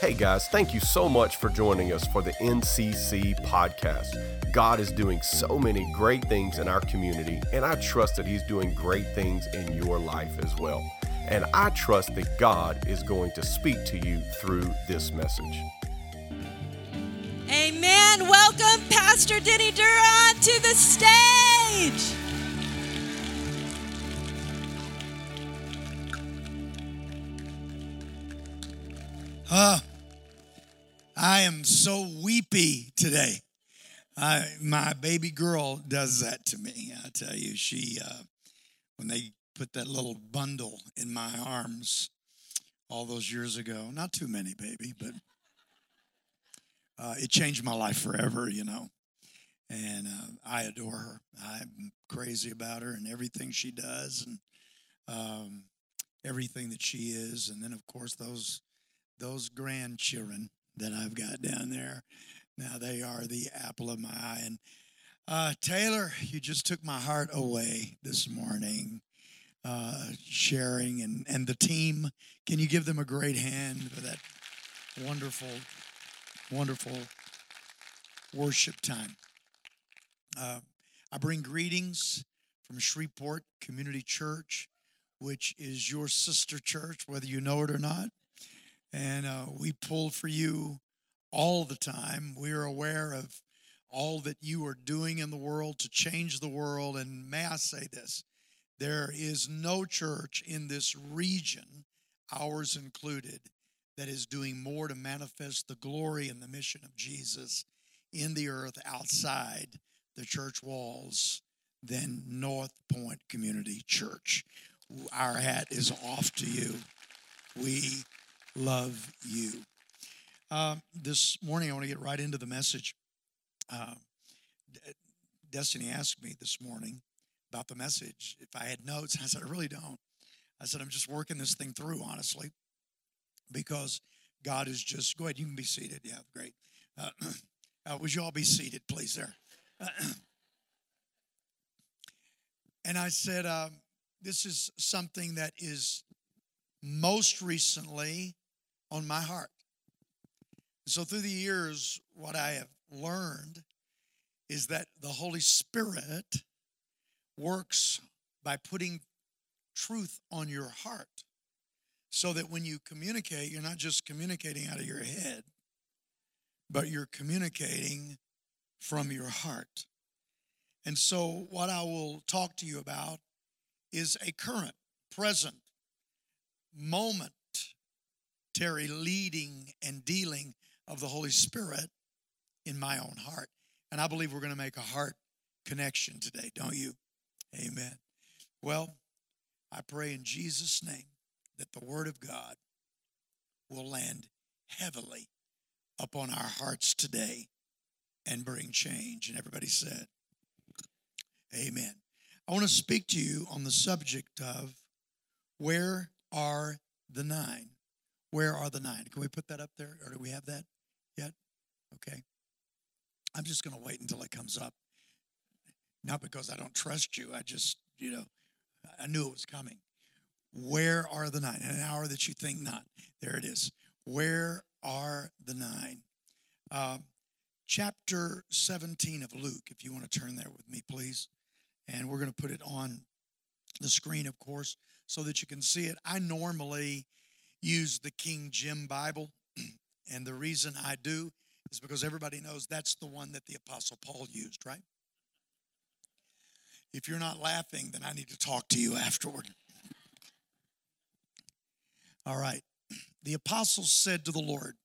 Hey guys, thank you so much for joining us for the NCC podcast. God is doing so many great things in our community, and I trust that He's doing great things in your life as well. And I trust that God is going to speak to you through this message. Amen. Welcome Pastor Denny Duran to the stage. Uh, I am so weepy today. I, my baby girl does that to me. I tell you, she, uh, when they put that little bundle in my arms all those years ago, not too many, baby, but uh, it changed my life forever, you know. And uh, I adore her. I'm crazy about her and everything she does and um, everything that she is. And then, of course, those those grandchildren that I've got down there. Now they are the apple of my eye. And uh, Taylor, you just took my heart away this morning, uh, sharing and, and the team. Can you give them a great hand for that wonderful, wonderful worship time? Uh, I bring greetings from Shreveport Community Church, which is your sister church, whether you know it or not and uh, we pull for you all the time. We're aware of all that you are doing in the world to change the world. And may I say this there is no church in this region, ours included, that is doing more to manifest the glory and the mission of Jesus in the earth outside the church walls than North Point Community Church. Our hat is off to you. We love you. Um, this morning, I want to get right into the message. Uh, Destiny asked me this morning about the message if I had notes. I said, I really don't. I said, I'm just working this thing through, honestly, because God is just, go ahead, you can be seated. Yeah, great. Uh, uh, would you all be seated, please, there? and I said, um, this is something that is most recently on my heart. So, through the years, what I have learned is that the Holy Spirit works by putting truth on your heart so that when you communicate, you're not just communicating out of your head, but you're communicating from your heart. And so, what I will talk to you about is a current, present moment Terry leading and dealing of the Holy Spirit in my own heart. And I believe we're going to make a heart connection today, don't you? Amen. Well, I pray in Jesus' name that the Word of God will land heavily upon our hearts today and bring change. And everybody said, Amen. I want to speak to you on the subject of where are the nine? Where are the nine? Can we put that up there? Or do we have that yet? Okay. I'm just going to wait until it comes up. Not because I don't trust you. I just, you know, I knew it was coming. Where are the nine? In an hour that you think not. There it is. Where are the nine? Uh, chapter 17 of Luke, if you want to turn there with me, please. And we're going to put it on the screen, of course, so that you can see it. I normally use the King Jim Bible. And the reason I do is because everybody knows that's the one that the Apostle Paul used, right? If you're not laughing, then I need to talk to you afterward. All right. The apostles said to the Lord,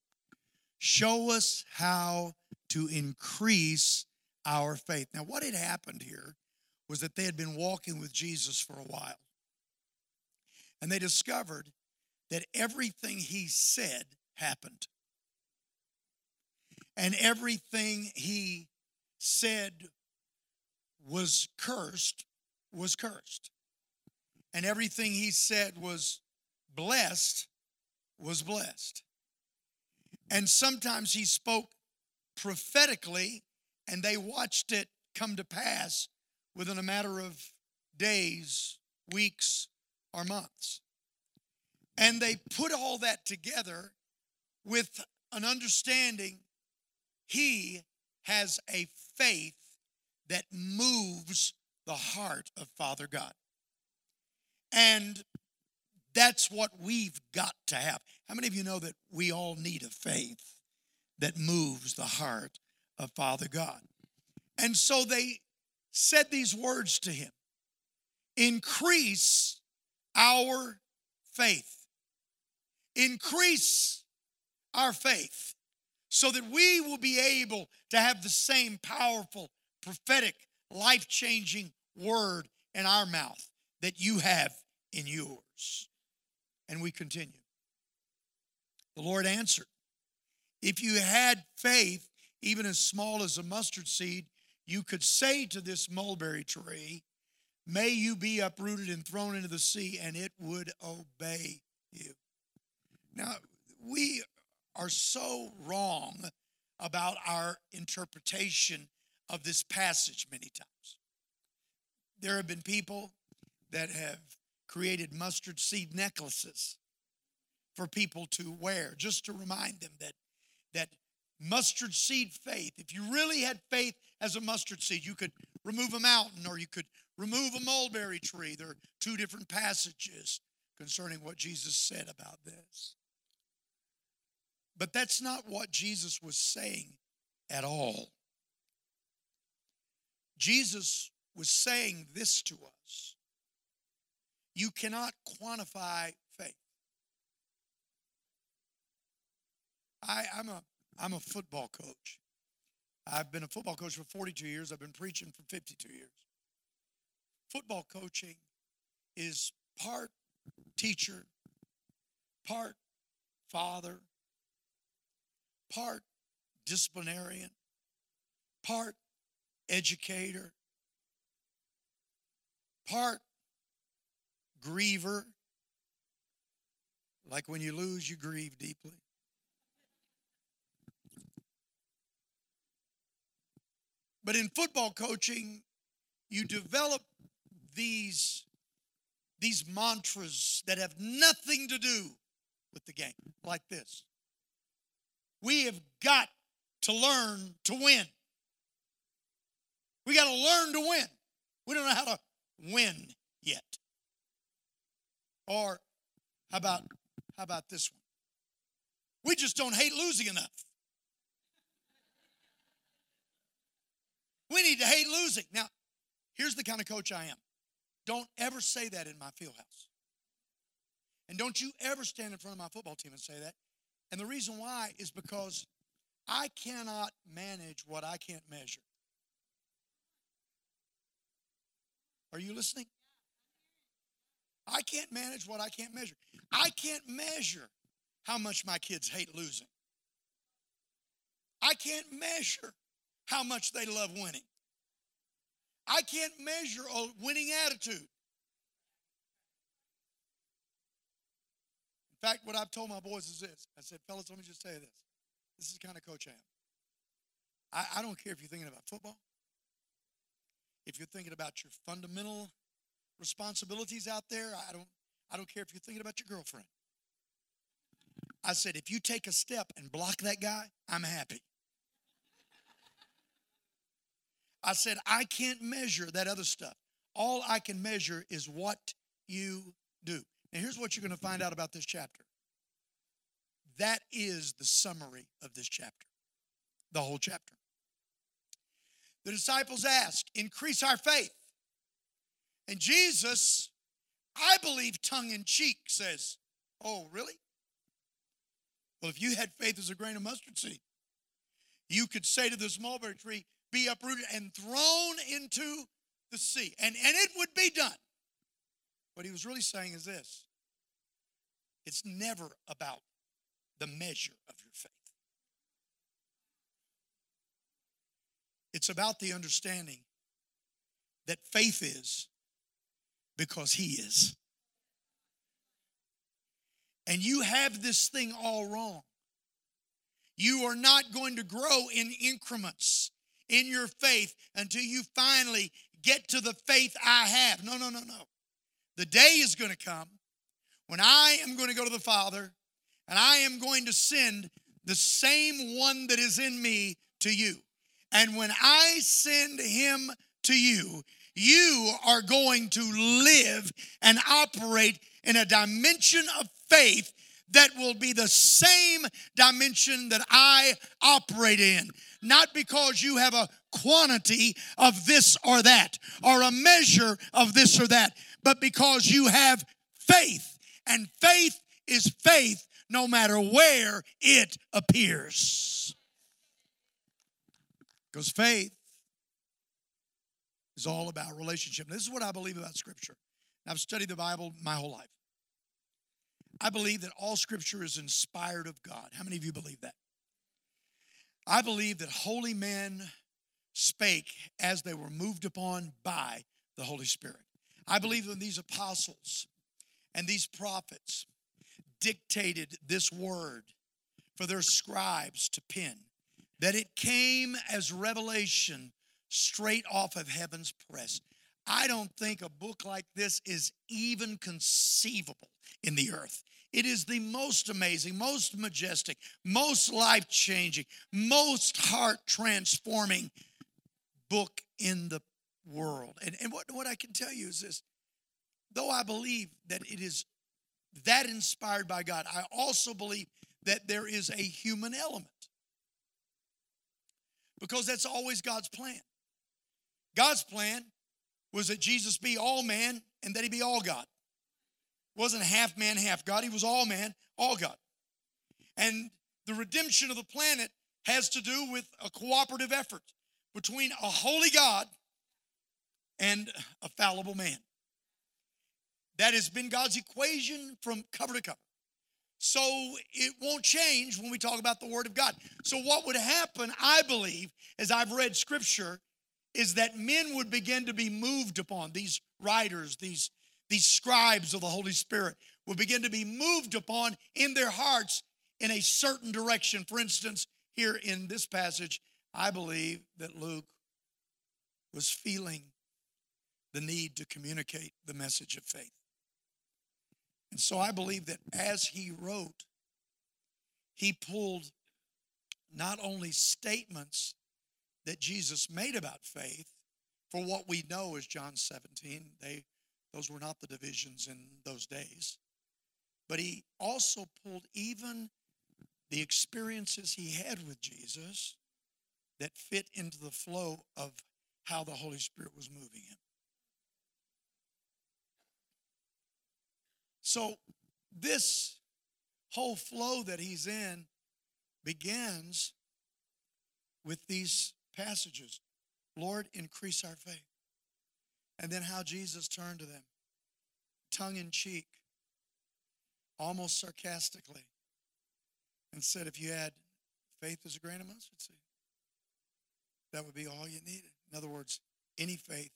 Show us how to increase our faith. Now, what had happened here was that they had been walking with Jesus for a while. And they discovered that everything he said happened. And everything he said was cursed was cursed. And everything he said was blessed was blessed. And sometimes he spoke prophetically, and they watched it come to pass within a matter of days, weeks, or months. And they put all that together with an understanding he has a faith that moves the heart of Father God. And that's what we've got to have. How many of you know that we all need a faith that moves the heart of Father God? And so they said these words to him Increase our faith. Increase our faith so that we will be able to have the same powerful, prophetic, life changing word in our mouth that you have in yours. And we continue. The Lord answered, If you had faith, even as small as a mustard seed, you could say to this mulberry tree, May you be uprooted and thrown into the sea, and it would obey you. Now, we are so wrong about our interpretation of this passage many times. There have been people that have created mustard seed necklaces for people to wear just to remind them that that mustard seed faith if you really had faith as a mustard seed you could remove a mountain or you could remove a mulberry tree there are two different passages concerning what Jesus said about this but that's not what Jesus was saying at all. Jesus was saying this to us You cannot quantify faith. I, am a, I'm a football coach. I've been a football coach for 42 years. I've been preaching for 52 years. Football coaching is part teacher, part father, part disciplinarian, part educator, part griever. Like when you lose, you grieve deeply. But in football coaching, you develop these, these mantras that have nothing to do with the game, like this we have got to learn to win. We got to learn to win. We don't know how to win yet. Or how about how about this one? We just don't hate losing enough. We need to hate losing. Now, here's the kind of coach I am. Don't ever say that in my field house. And don't you ever stand in front of my football team and say that. And the reason why is because I cannot manage what I can't measure. Are you listening? I can't manage what I can't measure. I can't measure how much my kids hate losing. I can't measure how much they love winning. I can't measure a winning attitude. Fact, what I've told my boys is this I said, fellas, let me just tell you this. This is the kind of coach I am. I, I don't care if you're thinking about football, if you're thinking about your fundamental responsibilities out there, I don't, I don't care if you're thinking about your girlfriend. I said, if you take a step and block that guy, I'm happy. I said, I can't measure that other stuff. All I can measure is what you do. And here's what you're going to find out about this chapter that is the summary of this chapter, the whole chapter. The disciples ask, increase our faith. And Jesus, I believe, tongue in cheek, says, Oh, really? Well, if you had faith as a grain of mustard seed, you could say to this mulberry tree, Be uprooted and thrown into the sea, and, and it would be done. What he was really saying is this it's never about the measure of your faith, it's about the understanding that faith is because He is. And you have this thing all wrong. You are not going to grow in increments in your faith until you finally get to the faith I have. No, no, no, no. The day is going to come when I am going to go to the Father and I am going to send the same one that is in me to you. And when I send him to you, you are going to live and operate in a dimension of faith that will be the same dimension that I operate in. Not because you have a quantity of this or that, or a measure of this or that, but because you have faith. And faith is faith no matter where it appears. Because faith is all about relationship. This is what I believe about Scripture. I've studied the Bible my whole life. I believe that all Scripture is inspired of God. How many of you believe that? I believe that holy men spake as they were moved upon by the Holy Spirit. I believe that these apostles and these prophets dictated this word for their scribes to pen, that it came as revelation straight off of heaven's press. I don't think a book like this is even conceivable in the earth. It is the most amazing, most majestic, most life changing, most heart transforming book in the world. And, and what, what I can tell you is this though I believe that it is that inspired by God, I also believe that there is a human element because that's always God's plan. God's plan was that Jesus be all man and that he be all God. Wasn't half man, half God. He was all man, all God. And the redemption of the planet has to do with a cooperative effort between a holy God and a fallible man. That has been God's equation from cover to cover. So it won't change when we talk about the Word of God. So, what would happen, I believe, as I've read Scripture, is that men would begin to be moved upon. These writers, these, these scribes of the Holy Spirit would begin to be moved upon in their hearts in a certain direction. For instance, here in this passage, I believe that Luke was feeling the need to communicate the message of faith. And so I believe that as he wrote, he pulled not only statements that Jesus made about faith, for what we know is John 17, they those were not the divisions in those days. But he also pulled even the experiences he had with Jesus that fit into the flow of how the Holy Spirit was moving him. So, this whole flow that he's in begins with these passages Lord, increase our faith. And then how Jesus turned to them, tongue in cheek, almost sarcastically, and said, If you had faith as a grain of mustard seed, that would be all you needed. In other words, any faith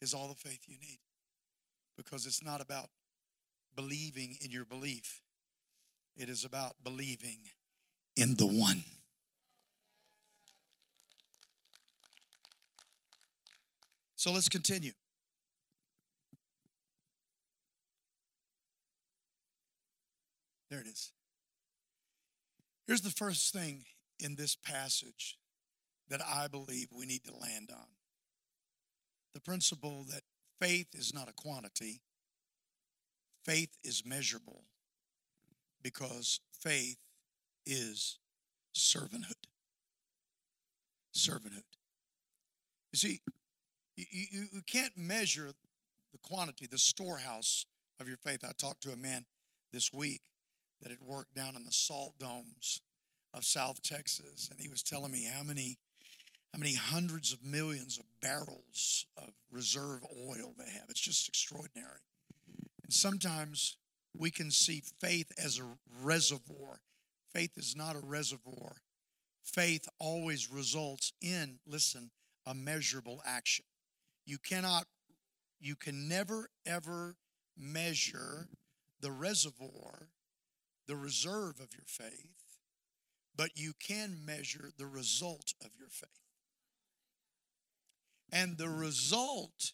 is all the faith you need because it's not about believing in your belief, it is about believing in the one. So let's continue. There it is. Here's the first thing in this passage that I believe we need to land on the principle that faith is not a quantity, faith is measurable because faith is servanthood. Servanthood. You see, you, you, you can't measure the quantity, the storehouse of your faith. I talked to a man this week that had worked down in the salt domes of South Texas, and he was telling me how many how many hundreds of millions of barrels of reserve oil they have. It's just extraordinary. Sometimes we can see faith as a reservoir. Faith is not a reservoir. Faith always results in, listen, a measurable action. You cannot, you can never, ever measure the reservoir, the reserve of your faith, but you can measure the result of your faith. And the result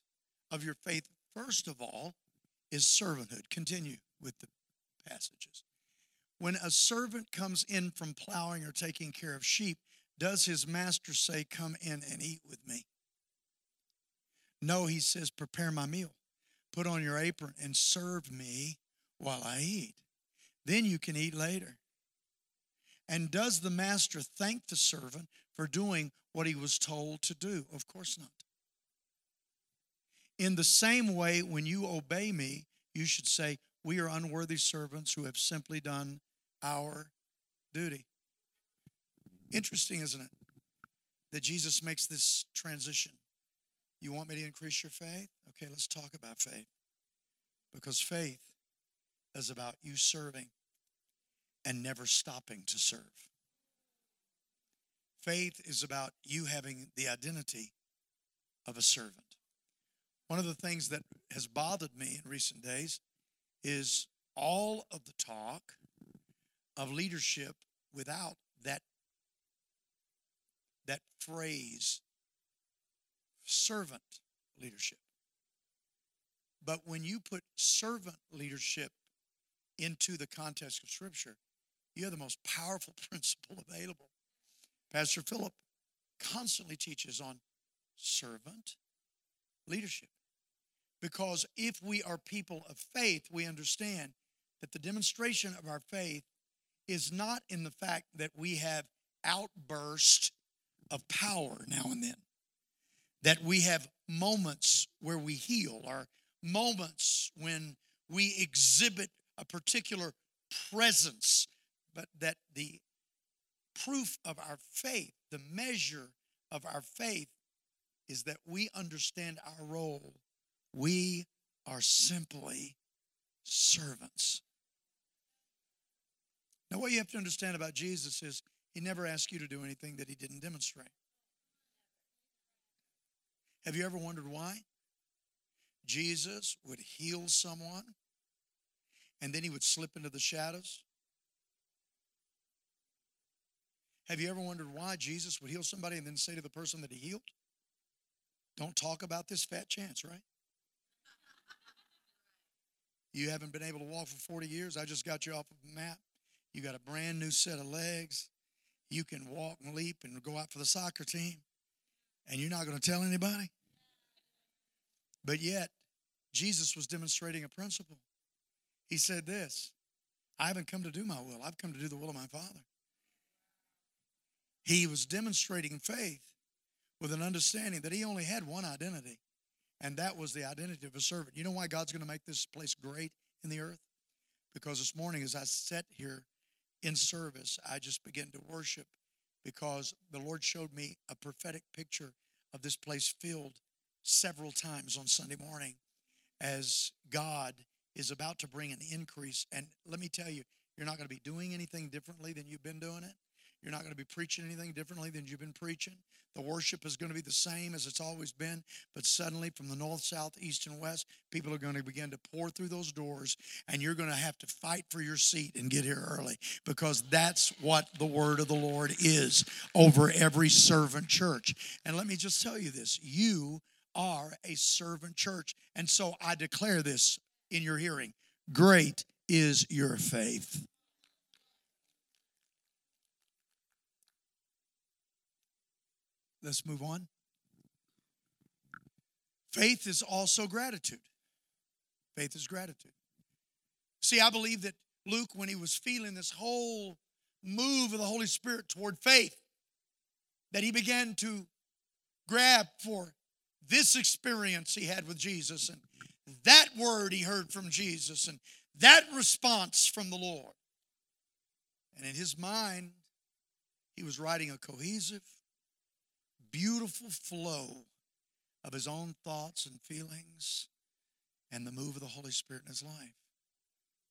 of your faith, first of all, is servanthood. Continue with the passages. When a servant comes in from plowing or taking care of sheep, does his master say, Come in and eat with me? No, he says, Prepare my meal. Put on your apron and serve me while I eat. Then you can eat later. And does the master thank the servant for doing what he was told to do? Of course not. In the same way, when you obey me, you should say, We are unworthy servants who have simply done our duty. Interesting, isn't it? That Jesus makes this transition. You want me to increase your faith? Okay, let's talk about faith. Because faith is about you serving and never stopping to serve. Faith is about you having the identity of a servant. One of the things that has bothered me in recent days is all of the talk of leadership without that that phrase servant leadership. But when you put servant leadership into the context of Scripture, you have the most powerful principle available. Pastor Philip constantly teaches on servant leadership. Because if we are people of faith, we understand that the demonstration of our faith is not in the fact that we have outbursts of power now and then, that we have moments where we heal, or moments when we exhibit a particular presence, but that the proof of our faith, the measure of our faith, is that we understand our role. We are simply servants. Now, what you have to understand about Jesus is he never asked you to do anything that he didn't demonstrate. Have you ever wondered why? Jesus would heal someone and then he would slip into the shadows. Have you ever wondered why Jesus would heal somebody and then say to the person that he healed, Don't talk about this fat chance, right? You haven't been able to walk for 40 years. I just got you off of a map. You got a brand new set of legs. You can walk and leap and go out for the soccer team. And you're not going to tell anybody. But yet, Jesus was demonstrating a principle. He said this I haven't come to do my will, I've come to do the will of my Father. He was demonstrating faith with an understanding that he only had one identity, and that was the identity of a servant. You know why God's going to make this place great in the earth? Because this morning, as I sat here in service, I just began to worship because the Lord showed me a prophetic picture of this place filled several times on Sunday morning as God is about to bring an increase. And let me tell you, you're not going to be doing anything differently than you've been doing it. You're not going to be preaching anything differently than you've been preaching. The worship is going to be the same as it's always been, but suddenly from the north, south, east, and west, people are going to begin to pour through those doors, and you're going to have to fight for your seat and get here early because that's what the word of the Lord is over every servant church. And let me just tell you this you are a servant church. And so I declare this in your hearing great is your faith. Let's move on. Faith is also gratitude. Faith is gratitude. See, I believe that Luke, when he was feeling this whole move of the Holy Spirit toward faith, that he began to grab for this experience he had with Jesus and that word he heard from Jesus and that response from the Lord. And in his mind, he was writing a cohesive, beautiful flow of his own thoughts and feelings and the move of the Holy Spirit in his life.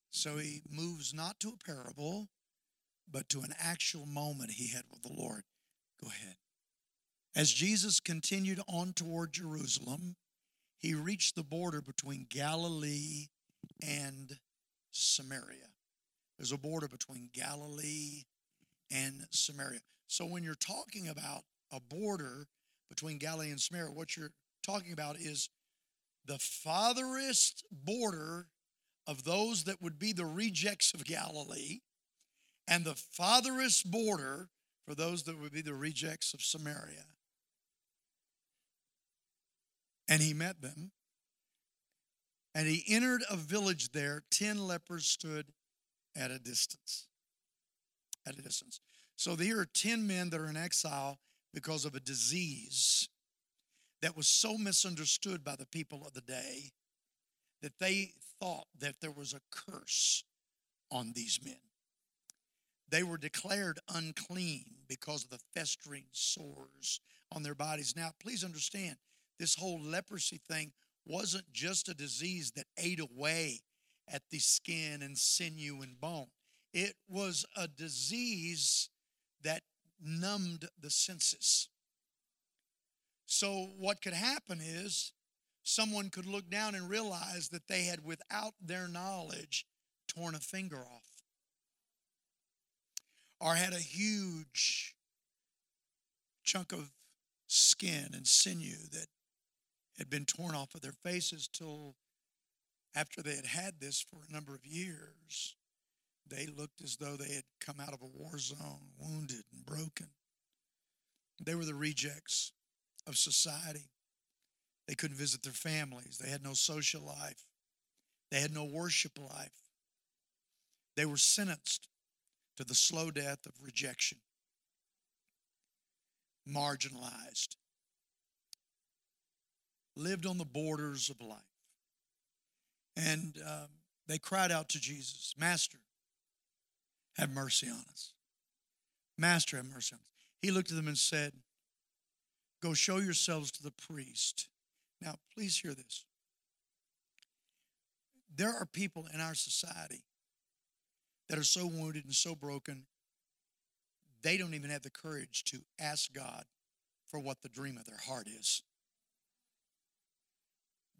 So he moves not to a parable, but to an actual moment he had with the Lord. Go ahead. As Jesus continued on toward Jerusalem, he reached the border between Galilee and Samaria. There's a border between Galilee and Samaria. So when you're talking about a border between Galilee and Samaria, what you're talking about is the farthest border of those that would be the rejects of Galilee and the farthest border for those that would be the rejects of Samaria. And he met them. And he entered a village there. Ten lepers stood at a distance. At a distance. So here are 10 men that are in exile because of a disease that was so misunderstood by the people of the day that they thought that there was a curse on these men. They were declared unclean because of the festering sores on their bodies. Now, please understand, this whole leprosy thing wasn't just a disease that ate away at the skin and sinew and bone, it was a disease that numbed the senses. So, what could happen is someone could look down and realize that they had, without their knowledge, torn a finger off or had a huge chunk of skin and sinew that had been torn off of their faces till after they had had this for a number of years they looked as though they had come out of a war zone wounded and broken. They were the rejects of society. They couldn't visit their families. They had no social life. They had no worship life. They were sentenced to the slow death of rejection, marginalized, lived on the borders of life. And um, they cried out to Jesus, Master, have mercy on us. Master, have mercy on us. He looked at them and said, Go show yourselves to the priest. Now, please hear this. There are people in our society that are so wounded and so broken, they don't even have the courage to ask God for what the dream of their heart is.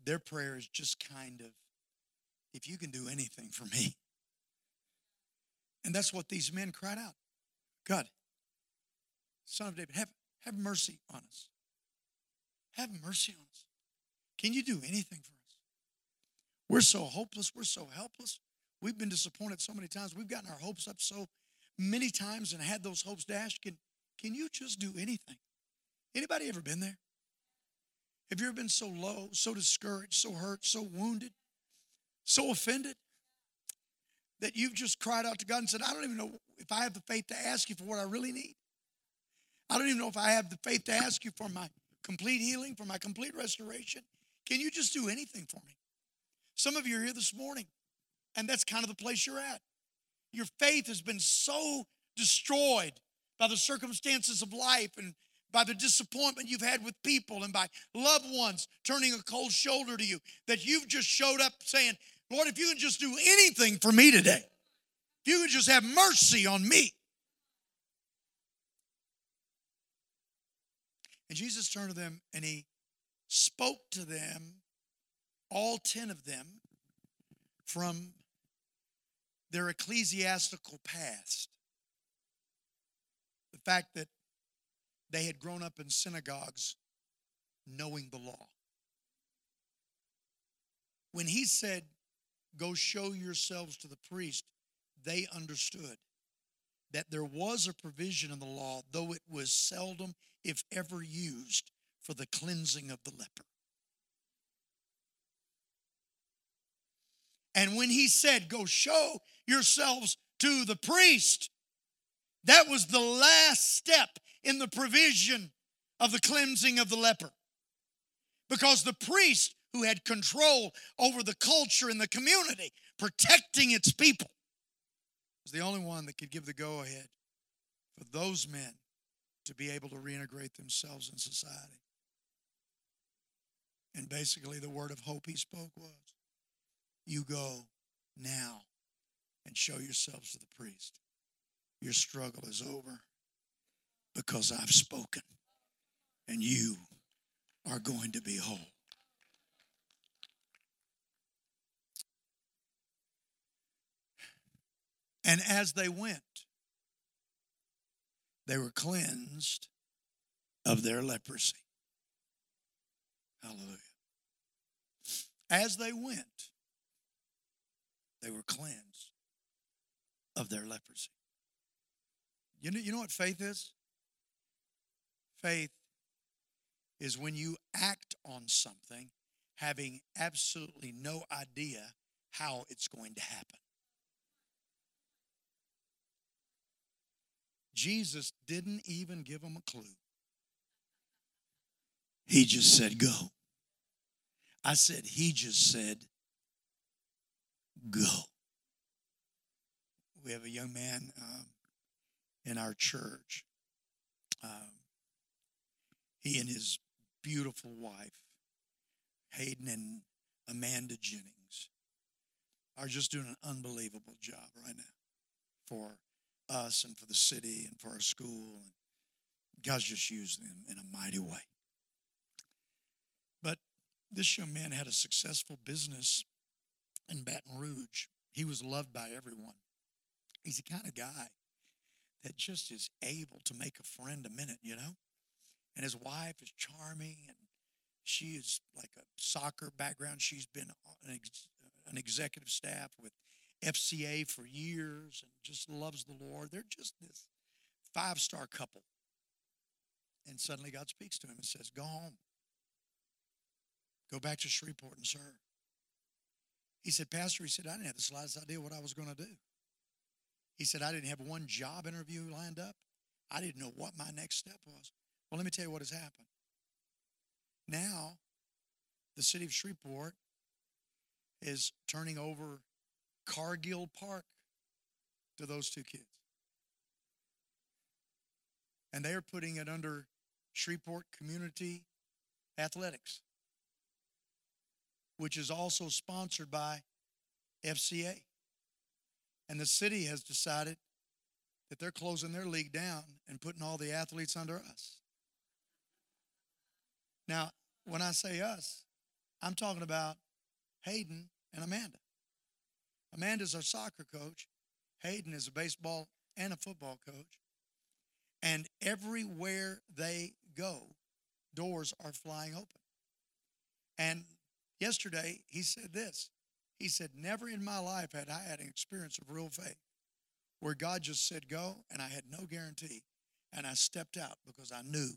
Their prayer is just kind of, if you can do anything for me. And that's what these men cried out God, Son of David, have, have mercy on us. Have mercy on us. Can you do anything for us? We're so hopeless. We're so helpless. We've been disappointed so many times. We've gotten our hopes up so many times and had those hopes dashed. Can, can you just do anything? Anybody ever been there? Have you ever been so low, so discouraged, so hurt, so wounded, so offended that you've just cried out to God and said, I don't even know if I have the faith to ask you for what I really need? I don't even know if I have the faith to ask you for my complete healing, for my complete restoration. Can you just do anything for me? Some of you are here this morning and that's kind of the place you're at. Your faith has been so destroyed by the circumstances of life and by the disappointment you've had with people and by loved ones turning a cold shoulder to you that you've just showed up saying, Lord, if you can just do anything for me today, if you can just have mercy on me. And Jesus turned to them and he spoke to them, all 10 of them, from their ecclesiastical past. The fact that they had grown up in synagogues knowing the law. When he said, Go show yourselves to the priest, they understood that there was a provision in the law, though it was seldom, if ever, used for the cleansing of the leper. And when he said, Go show yourselves to the priest, that was the last step in the provision of the cleansing of the leper. Because the priest, who had control over the culture and the community, protecting its people, was the only one that could give the go ahead for those men to be able to reintegrate themselves in society. And basically, the word of hope he spoke was you go now and show yourselves to the priest. Your struggle is over because I've spoken and you are going to be whole. And as they went, they were cleansed of their leprosy. Hallelujah. As they went, they were cleansed of their leprosy. You know, you know what faith is? Faith is when you act on something having absolutely no idea how it's going to happen. Jesus didn't even give him a clue. He just said, Go. I said, He just said, Go. We have a young man um, in our church. Um, he and his beautiful wife, Hayden and Amanda Jennings, are just doing an unbelievable job right now for us and for the city and for our school. And God's just using them in a mighty way. But this young man had a successful business in Baton Rouge. He was loved by everyone. He's the kind of guy that just is able to make a friend a minute, you know? And his wife is charming and she is like a soccer background. She's been an, ex- an executive staff with FCA for years and just loves the Lord. They're just this five star couple. And suddenly God speaks to him and says, Go home. Go back to Shreveport and serve. He said, Pastor, he said, I didn't have the slightest idea what I was going to do. He said, I didn't have one job interview lined up. I didn't know what my next step was. Well, let me tell you what has happened. Now, the city of Shreveport is turning over Cargill Park to those two kids. And they are putting it under Shreveport Community Athletics, which is also sponsored by FCA. And the city has decided that they're closing their league down and putting all the athletes under us. Now, when I say us, I'm talking about Hayden and Amanda. Amanda's our soccer coach. Hayden is a baseball and a football coach. And everywhere they go, doors are flying open. And yesterday, he said this He said, Never in my life had I had an experience of real faith where God just said go, and I had no guarantee. And I stepped out because I knew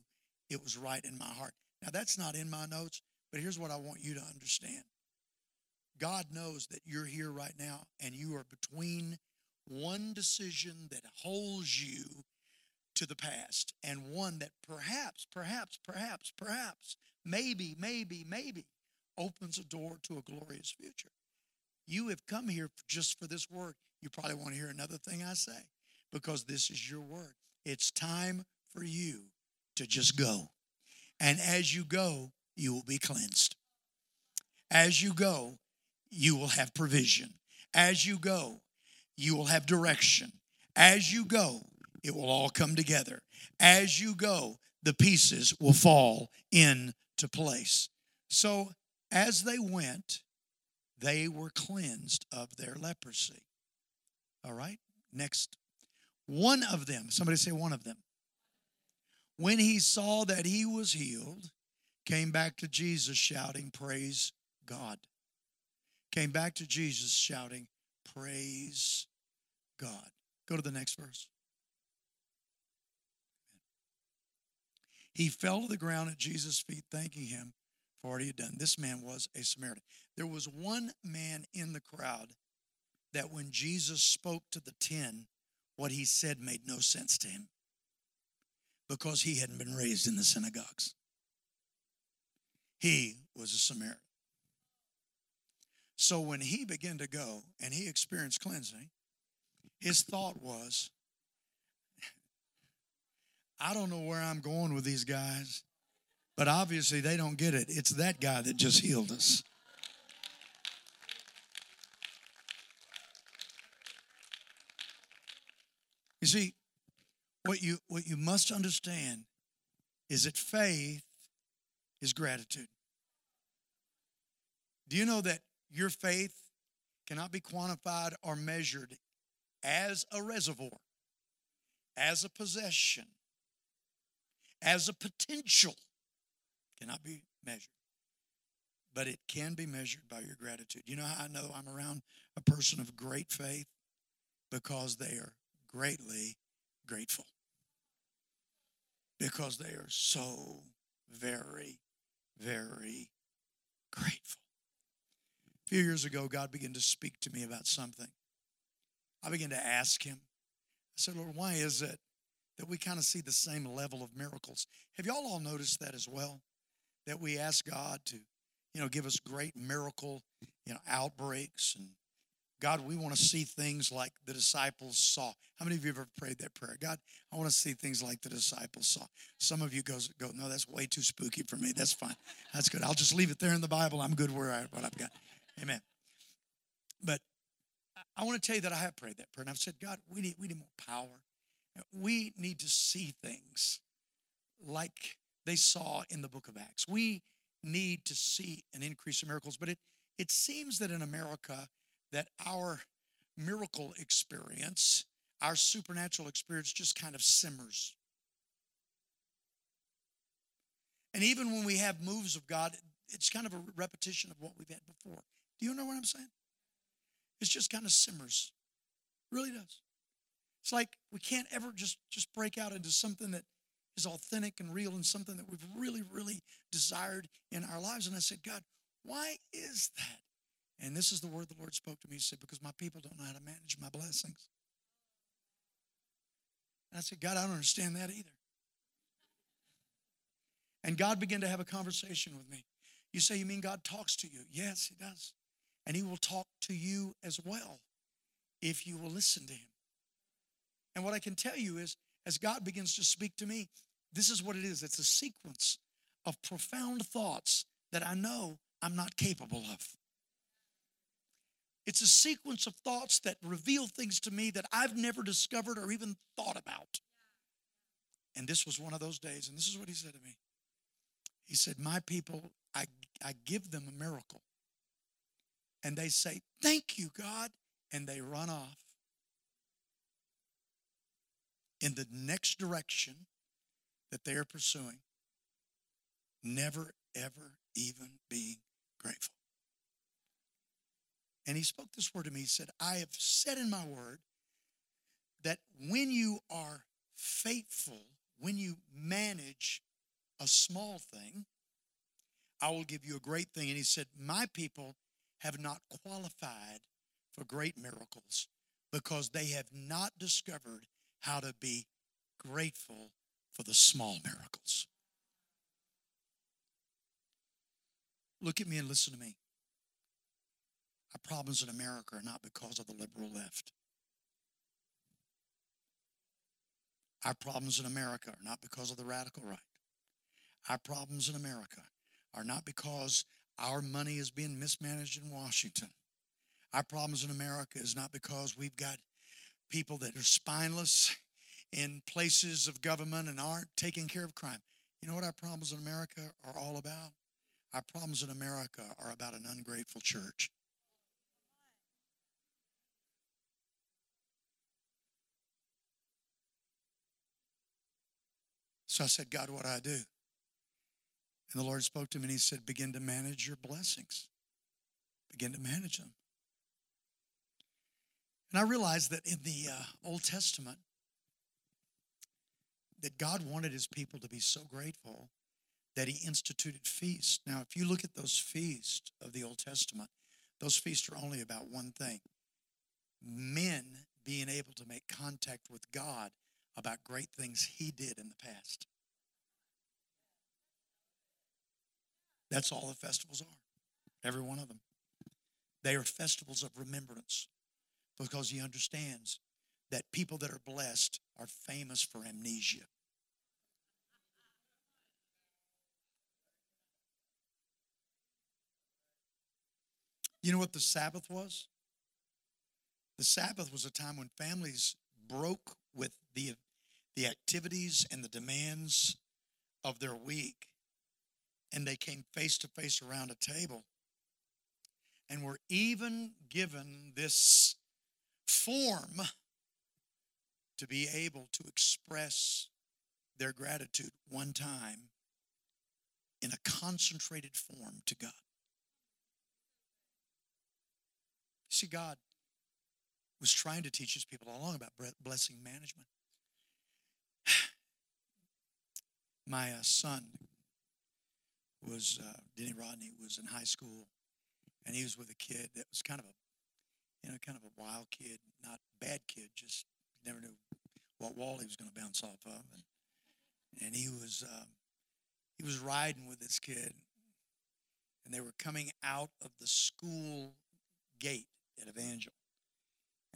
it was right in my heart. Now, that's not in my notes, but here's what I want you to understand God knows that you're here right now and you are between one decision that holds you to the past and one that perhaps, perhaps, perhaps, perhaps, maybe, maybe, maybe opens a door to a glorious future. You have come here just for this word. You probably want to hear another thing I say because this is your word. It's time for you to just go. And as you go, you will be cleansed. As you go, you will have provision. As you go, you will have direction. As you go, it will all come together. As you go, the pieces will fall into place. So, as they went, they were cleansed of their leprosy. All right, next. One of them, somebody say one of them, when he saw that he was healed, came back to Jesus shouting, Praise God came back to Jesus shouting, Praise God. Go to the next verse. He fell to the ground at Jesus' feet, thanking him for what he had done. This man was a Samaritan. There was one man in the crowd that when Jesus spoke to the ten, what he said made no sense to him because he hadn't been raised in the synagogues. He was a Samaritan. So when he began to go and he experienced cleansing, his thought was, I don't know where I'm going with these guys, but obviously they don't get it. It's that guy that just healed us. You see, what you what you must understand is that faith is gratitude. Do you know that your faith cannot be quantified or measured as a reservoir, as a possession, as a potential. Cannot be measured. But it can be measured by your gratitude. You know how I know I'm around a person of great faith? Because they are greatly grateful because they are so very, very grateful. Few years ago, God began to speak to me about something. I began to ask Him, I said, Lord, why is it that we kind of see the same level of miracles? Have y'all all noticed that as well? That we ask God to, you know, give us great miracle, you know, outbreaks and God, we want to see things like the disciples saw. How many of you have ever prayed that prayer? God, I want to see things like the disciples saw. Some of you goes go, no, that's way too spooky for me. That's fine. That's good. I'll just leave it there in the Bible. I'm good where I what I've got. Amen. But I want to tell you that I have prayed that prayer, and I've said, God, we need we need more power. We need to see things like they saw in the book of Acts. We need to see an increase in miracles, but it it seems that in America that our miracle experience, our supernatural experience just kind of simmers. And even when we have moves of God, it's kind of a repetition of what we've had before. Do you know what I'm saying? It's just kind of simmers. It really does. It's like we can't ever just just break out into something that is authentic and real and something that we've really, really desired in our lives. And I said, God, why is that? And this is the word the Lord spoke to me. He said, Because my people don't know how to manage my blessings. And I said, God, I don't understand that either. And God began to have a conversation with me. You say, You mean God talks to you? Yes, He does. And He will talk to you as well if you will listen to Him. And what I can tell you is, as God begins to speak to me, this is what it is it's a sequence of profound thoughts that I know I'm not capable of. It's a sequence of thoughts that reveal things to me that I've never discovered or even thought about. And this was one of those days. And this is what he said to me He said, My people, I, I give them a miracle. And they say, Thank you, God. And they run off in the next direction that they are pursuing, never, ever even being grateful. And he spoke this word to me. He said, I have said in my word that when you are faithful, when you manage a small thing, I will give you a great thing. And he said, My people have not qualified for great miracles because they have not discovered how to be grateful for the small miracles. Look at me and listen to me. Our problems in America are not because of the liberal left. Our problems in America are not because of the radical right. Our problems in America are not because our money is being mismanaged in Washington. Our problems in America is not because we've got people that are spineless in places of government and aren't taking care of crime. You know what our problems in America are all about? Our problems in America are about an ungrateful church. So I said, God, what do I do? And the Lord spoke to me and He said, Begin to manage your blessings, begin to manage them. And I realized that in the uh, Old Testament, that God wanted His people to be so grateful that He instituted feasts. Now, if you look at those feasts of the Old Testament, those feasts are only about one thing men being able to make contact with God about great things he did in the past. That's all the festivals are, every one of them. They are festivals of remembrance because he understands that people that are blessed are famous for amnesia. You know what the Sabbath was? The Sabbath was a time when families broke with the, the activities and the demands of their week. And they came face to face around a table and were even given this form to be able to express their gratitude one time in a concentrated form to God. See, God was trying to teach his people all along about blessing management. My uh, son was uh, Denny Rodney was in high school, and he was with a kid that was kind of a, you know, kind of a wild kid, not bad kid, just never knew what wall he was going to bounce off of, and and he was um, he was riding with this kid, and they were coming out of the school gate at Evangel,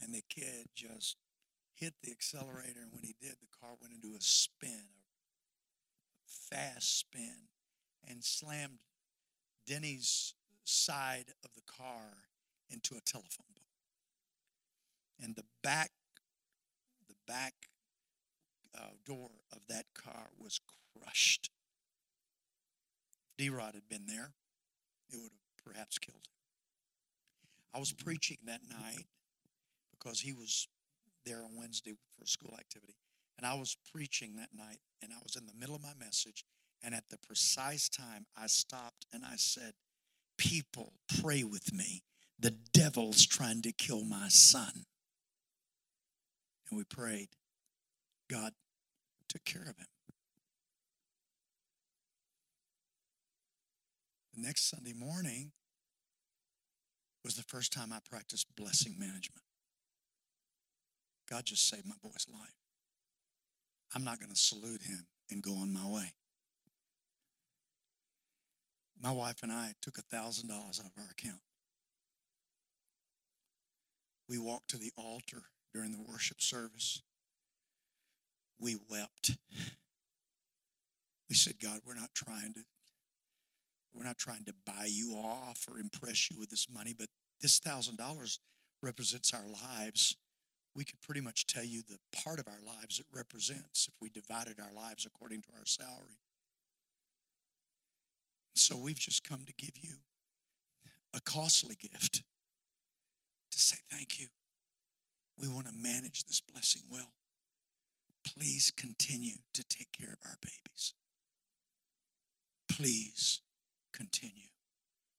and the kid just hit the accelerator, and when he did, the car went into a spin, a fast spin, and slammed Denny's side of the car into a telephone pole. And the back, the back uh, door of that car was crushed. If D-Rod had been there, it would have perhaps killed him. I was preaching that night because he was there on Wednesday for a school activity. And I was preaching that night, and I was in the middle of my message. And at the precise time, I stopped and I said, People, pray with me. The devil's trying to kill my son. And we prayed. God took care of him. The next Sunday morning was the first time I practiced blessing management. God just saved my boy's life. I'm not going to salute him and go on my way. My wife and I took $1,000 out of our account. We walked to the altar during the worship service. We wept. We said, God, we're not trying to we're not trying to buy you off or impress you with this money, but this thousand dollars represents our lives we could pretty much tell you the part of our lives it represents if we divided our lives according to our salary. So we've just come to give you a costly gift to say thank you. We want to manage this blessing well. Please continue to take care of our babies. Please continue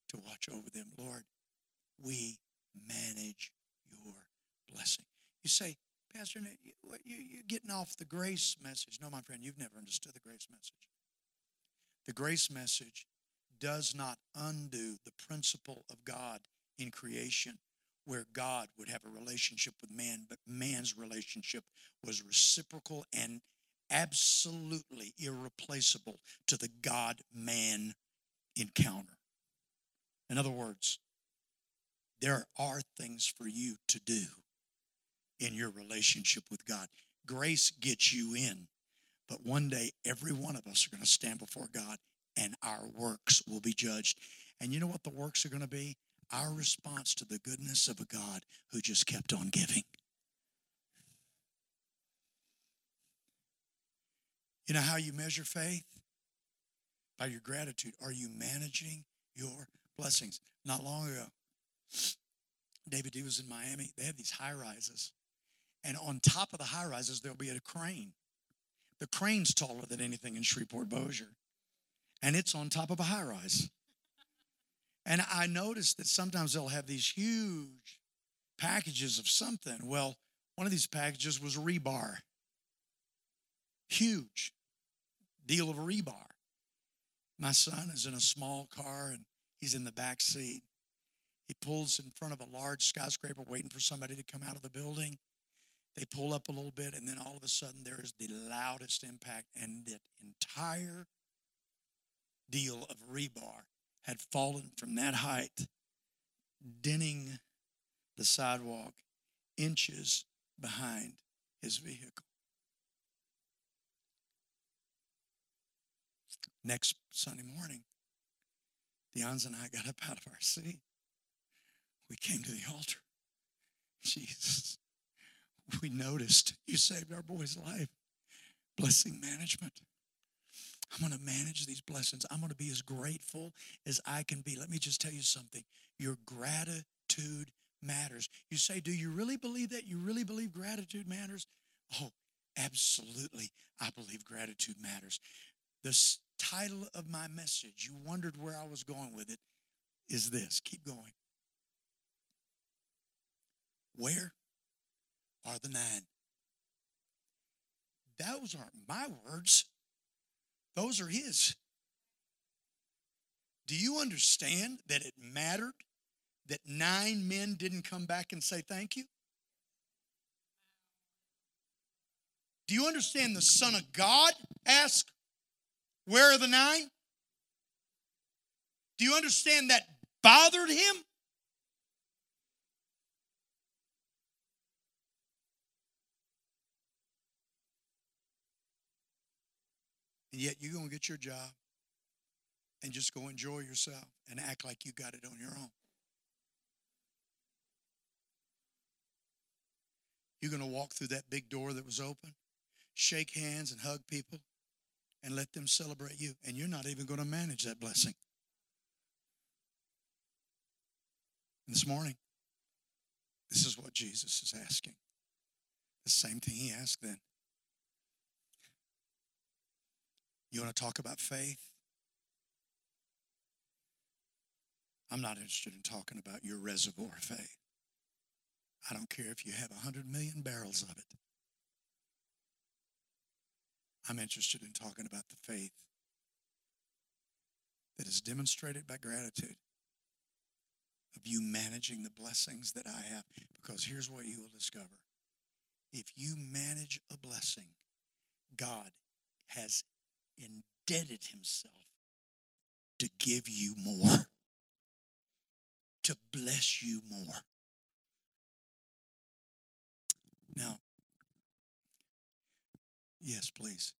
to watch over them. Lord, we manage your blessing. You say, Pastor, you, you're getting off the grace message. No, my friend, you've never understood the grace message. The grace message does not undo the principle of God in creation, where God would have a relationship with man, but man's relationship was reciprocal and absolutely irreplaceable to the God man encounter. In other words, there are things for you to do in your relationship with God. Grace gets you in, but one day every one of us are going to stand before God and our works will be judged. And you know what the works are going to be? Our response to the goodness of a God who just kept on giving. You know how you measure faith? By your gratitude. Are you managing your blessings? Not long ago, David D was in Miami. They have these high rises. And on top of the high rises, there'll be a crane. The crane's taller than anything in Shreveport Bossier. And it's on top of a high rise. And I noticed that sometimes they'll have these huge packages of something. Well, one of these packages was rebar. Huge deal of rebar. My son is in a small car and he's in the back seat. He pulls in front of a large skyscraper waiting for somebody to come out of the building. They pull up a little bit, and then all of a sudden there is the loudest impact, and the entire deal of rebar had fallen from that height, denting the sidewalk inches behind his vehicle. Next Sunday morning, Deons and I got up out of our seat. We came to the altar. Jesus, we noticed you saved our boy's life. Blessing management. I'm going to manage these blessings. I'm going to be as grateful as I can be. Let me just tell you something. Your gratitude matters. You say, Do you really believe that? You really believe gratitude matters? Oh, absolutely. I believe gratitude matters. The title of my message, you wondered where I was going with it, is this. Keep going. Where are the nine. Those aren't my words. Those are his. Do you understand that it mattered that nine men didn't come back and say thank you? Do you understand the Son of God asked, Where are the nine? Do you understand that bothered him? And yet you're going to get your job and just go enjoy yourself and act like you got it on your own. You're going to walk through that big door that was open, shake hands and hug people, and let them celebrate you. And you're not even going to manage that blessing. And This morning, this is what Jesus is asking. The same thing he asked then. You want to talk about faith? I'm not interested in talking about your reservoir of faith. I don't care if you have 100 million barrels of it. I'm interested in talking about the faith that is demonstrated by gratitude of you managing the blessings that I have. Because here's what you will discover if you manage a blessing, God has indebted himself to give you more, to bless you more. Now, yes, please.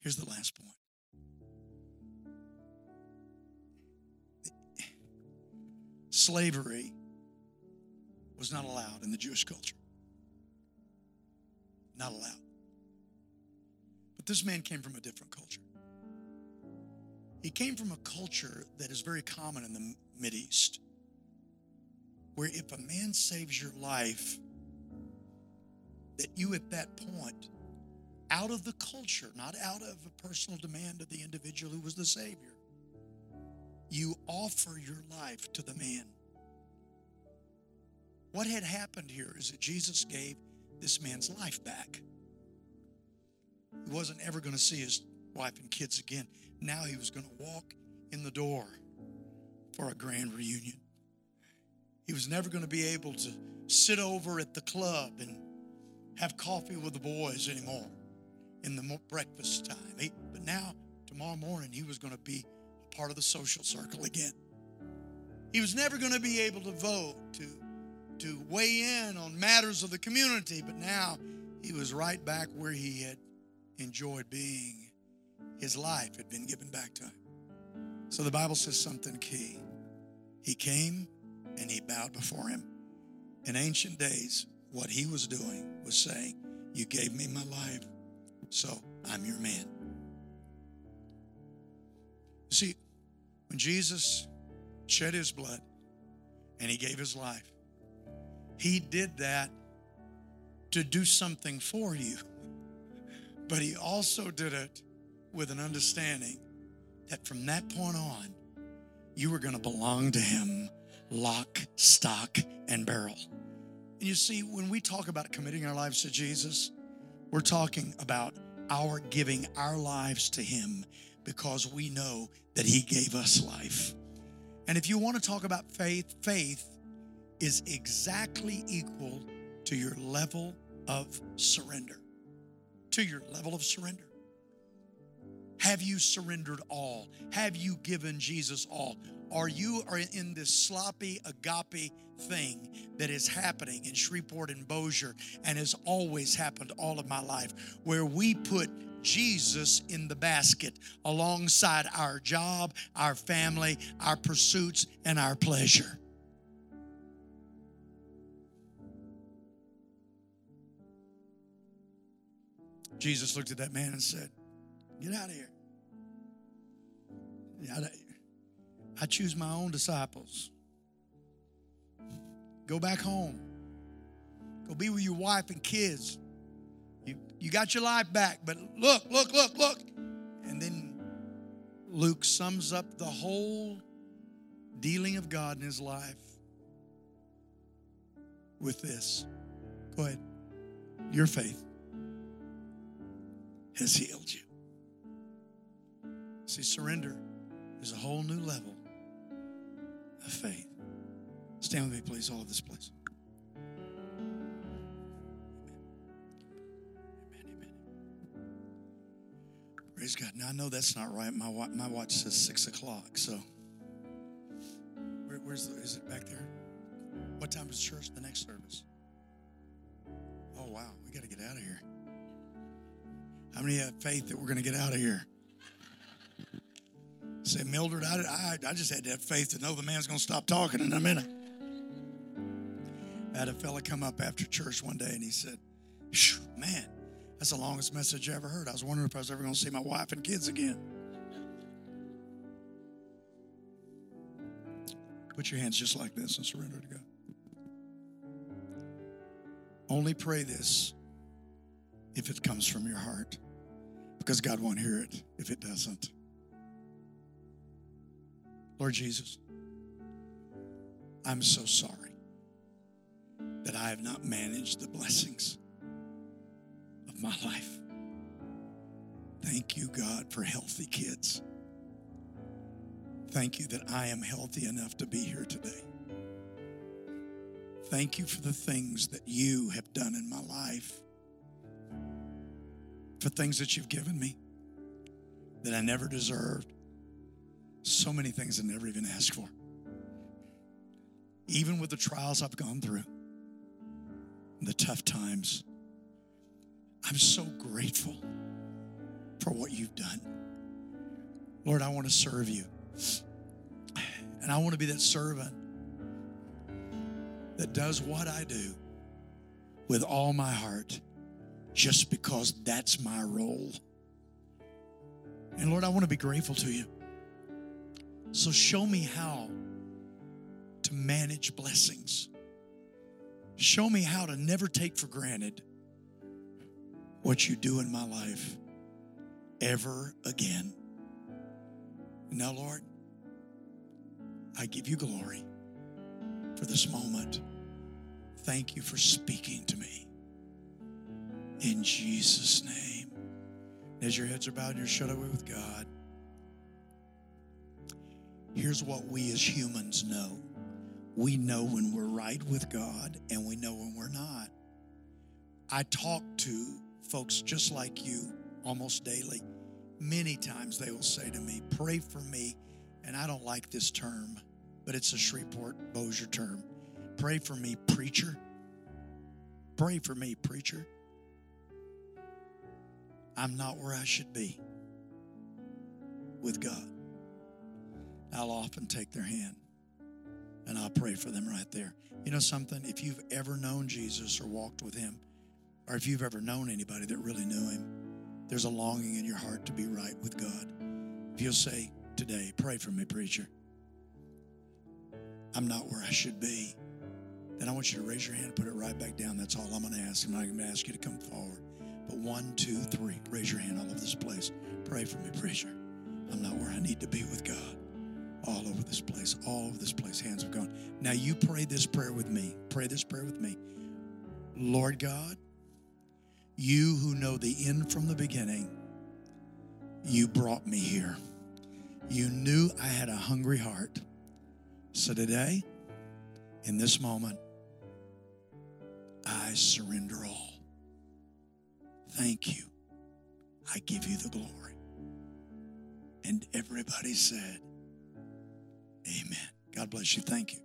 Here's the last point. Slavery was not allowed in the Jewish culture. Not allowed. But this man came from a different culture. He came from a culture that is very common in the Mideast, where if a man saves your life, that you at that point, out of the culture, not out of a personal demand of the individual who was the Savior, you offer your life to the man. What had happened here is that Jesus gave this man's life back. He wasn't ever going to see his wife and kids again. Now he was going to walk in the door for a grand reunion. He was never going to be able to sit over at the club and have coffee with the boys anymore in the breakfast time. He, but now, tomorrow morning, he was going to be a part of the social circle again. He was never going to be able to vote, to to weigh in on matters of the community, but now he was right back where he had enjoyed being. His life had been given back to him. So the Bible says something key. He came and he bowed before him. In ancient days, what he was doing was saying, You gave me my life, so I'm your man. See, when Jesus shed his blood and he gave his life, he did that to do something for you. But he also did it with an understanding that from that point on, you were going to belong to him lock, stock, and barrel. And you see, when we talk about committing our lives to Jesus, we're talking about our giving our lives to him because we know that he gave us life. And if you want to talk about faith, faith is exactly equal to your level of surrender. To your level of surrender. Have you surrendered all? Have you given Jesus all? Are you are in this sloppy agape thing that is happening in Shreveport and Bossier and has always happened all of my life, where we put Jesus in the basket alongside our job, our family, our pursuits, and our pleasure? Jesus looked at that man and said, Get out of here. I choose my own disciples. Go back home. Go be with your wife and kids. You, you got your life back, but look, look, look, look. And then Luke sums up the whole dealing of God in his life with this. Go ahead. Your faith has healed you. See, surrender is a whole new level of faith. Stand with me, please, all of this place. Praise God. Now I know that's not right. My wa- my watch says six o'clock. So, Where, where's the, is it back there? What time is church? The next service. Oh wow, we got to get out of here. How many have faith that we're going to get out of here? Say, Mildred, I, I, I just had to have faith to know the man's going to stop talking in a minute. I had a fella come up after church one day and he said, Man, that's the longest message I ever heard. I was wondering if I was ever going to see my wife and kids again. Put your hands just like this and surrender to God. Only pray this if it comes from your heart, because God won't hear it if it doesn't. Lord Jesus, I'm so sorry that I have not managed the blessings of my life. Thank you, God, for healthy kids. Thank you that I am healthy enough to be here today. Thank you for the things that you have done in my life, for things that you've given me that I never deserved. So many things I never even asked for. Even with the trials I've gone through, the tough times, I'm so grateful for what you've done. Lord, I want to serve you. And I want to be that servant that does what I do with all my heart just because that's my role. And Lord, I want to be grateful to you. So show me how to manage blessings. Show me how to never take for granted what you do in my life ever again. Now, Lord, I give you glory for this moment. Thank you for speaking to me. In Jesus' name. As your heads are bowed you're shut away with God, here's what we as humans know we know when we're right with God and we know when we're not. I talk to folks just like you almost daily. Many times they will say to me, Pray for me. And I don't like this term, but it's a Shreveport Bossier term. Pray for me, preacher. Pray for me, preacher. I'm not where I should be with God. I'll often take their hand and I'll pray for them right there. You know something? If you've ever known Jesus or walked with him, or if you've ever known anybody that really knew him, there's a longing in your heart to be right with God. If you'll say today, pray for me, preacher. I'm not where I should be. Then I want you to raise your hand and put it right back down. That's all I'm going to ask. I'm not going to ask you to come forward. But one, two, three, raise your hand all over this place. Pray for me, preacher. I'm not where I need to be with God. All over this place, all over this place. Hands have gone. Now you pray this prayer with me. Pray this prayer with me. Lord God, you who know the end from the beginning, you brought me here. You knew I had a hungry heart. So today, in this moment, I surrender all. Thank you. I give you the glory. And everybody said, Amen. God bless you. Thank you.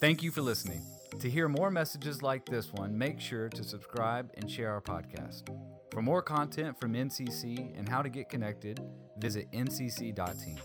Thank you for listening. To hear more messages like this one, make sure to subscribe and share our podcast. For more content from NCC and how to get connected, visit ncc.team.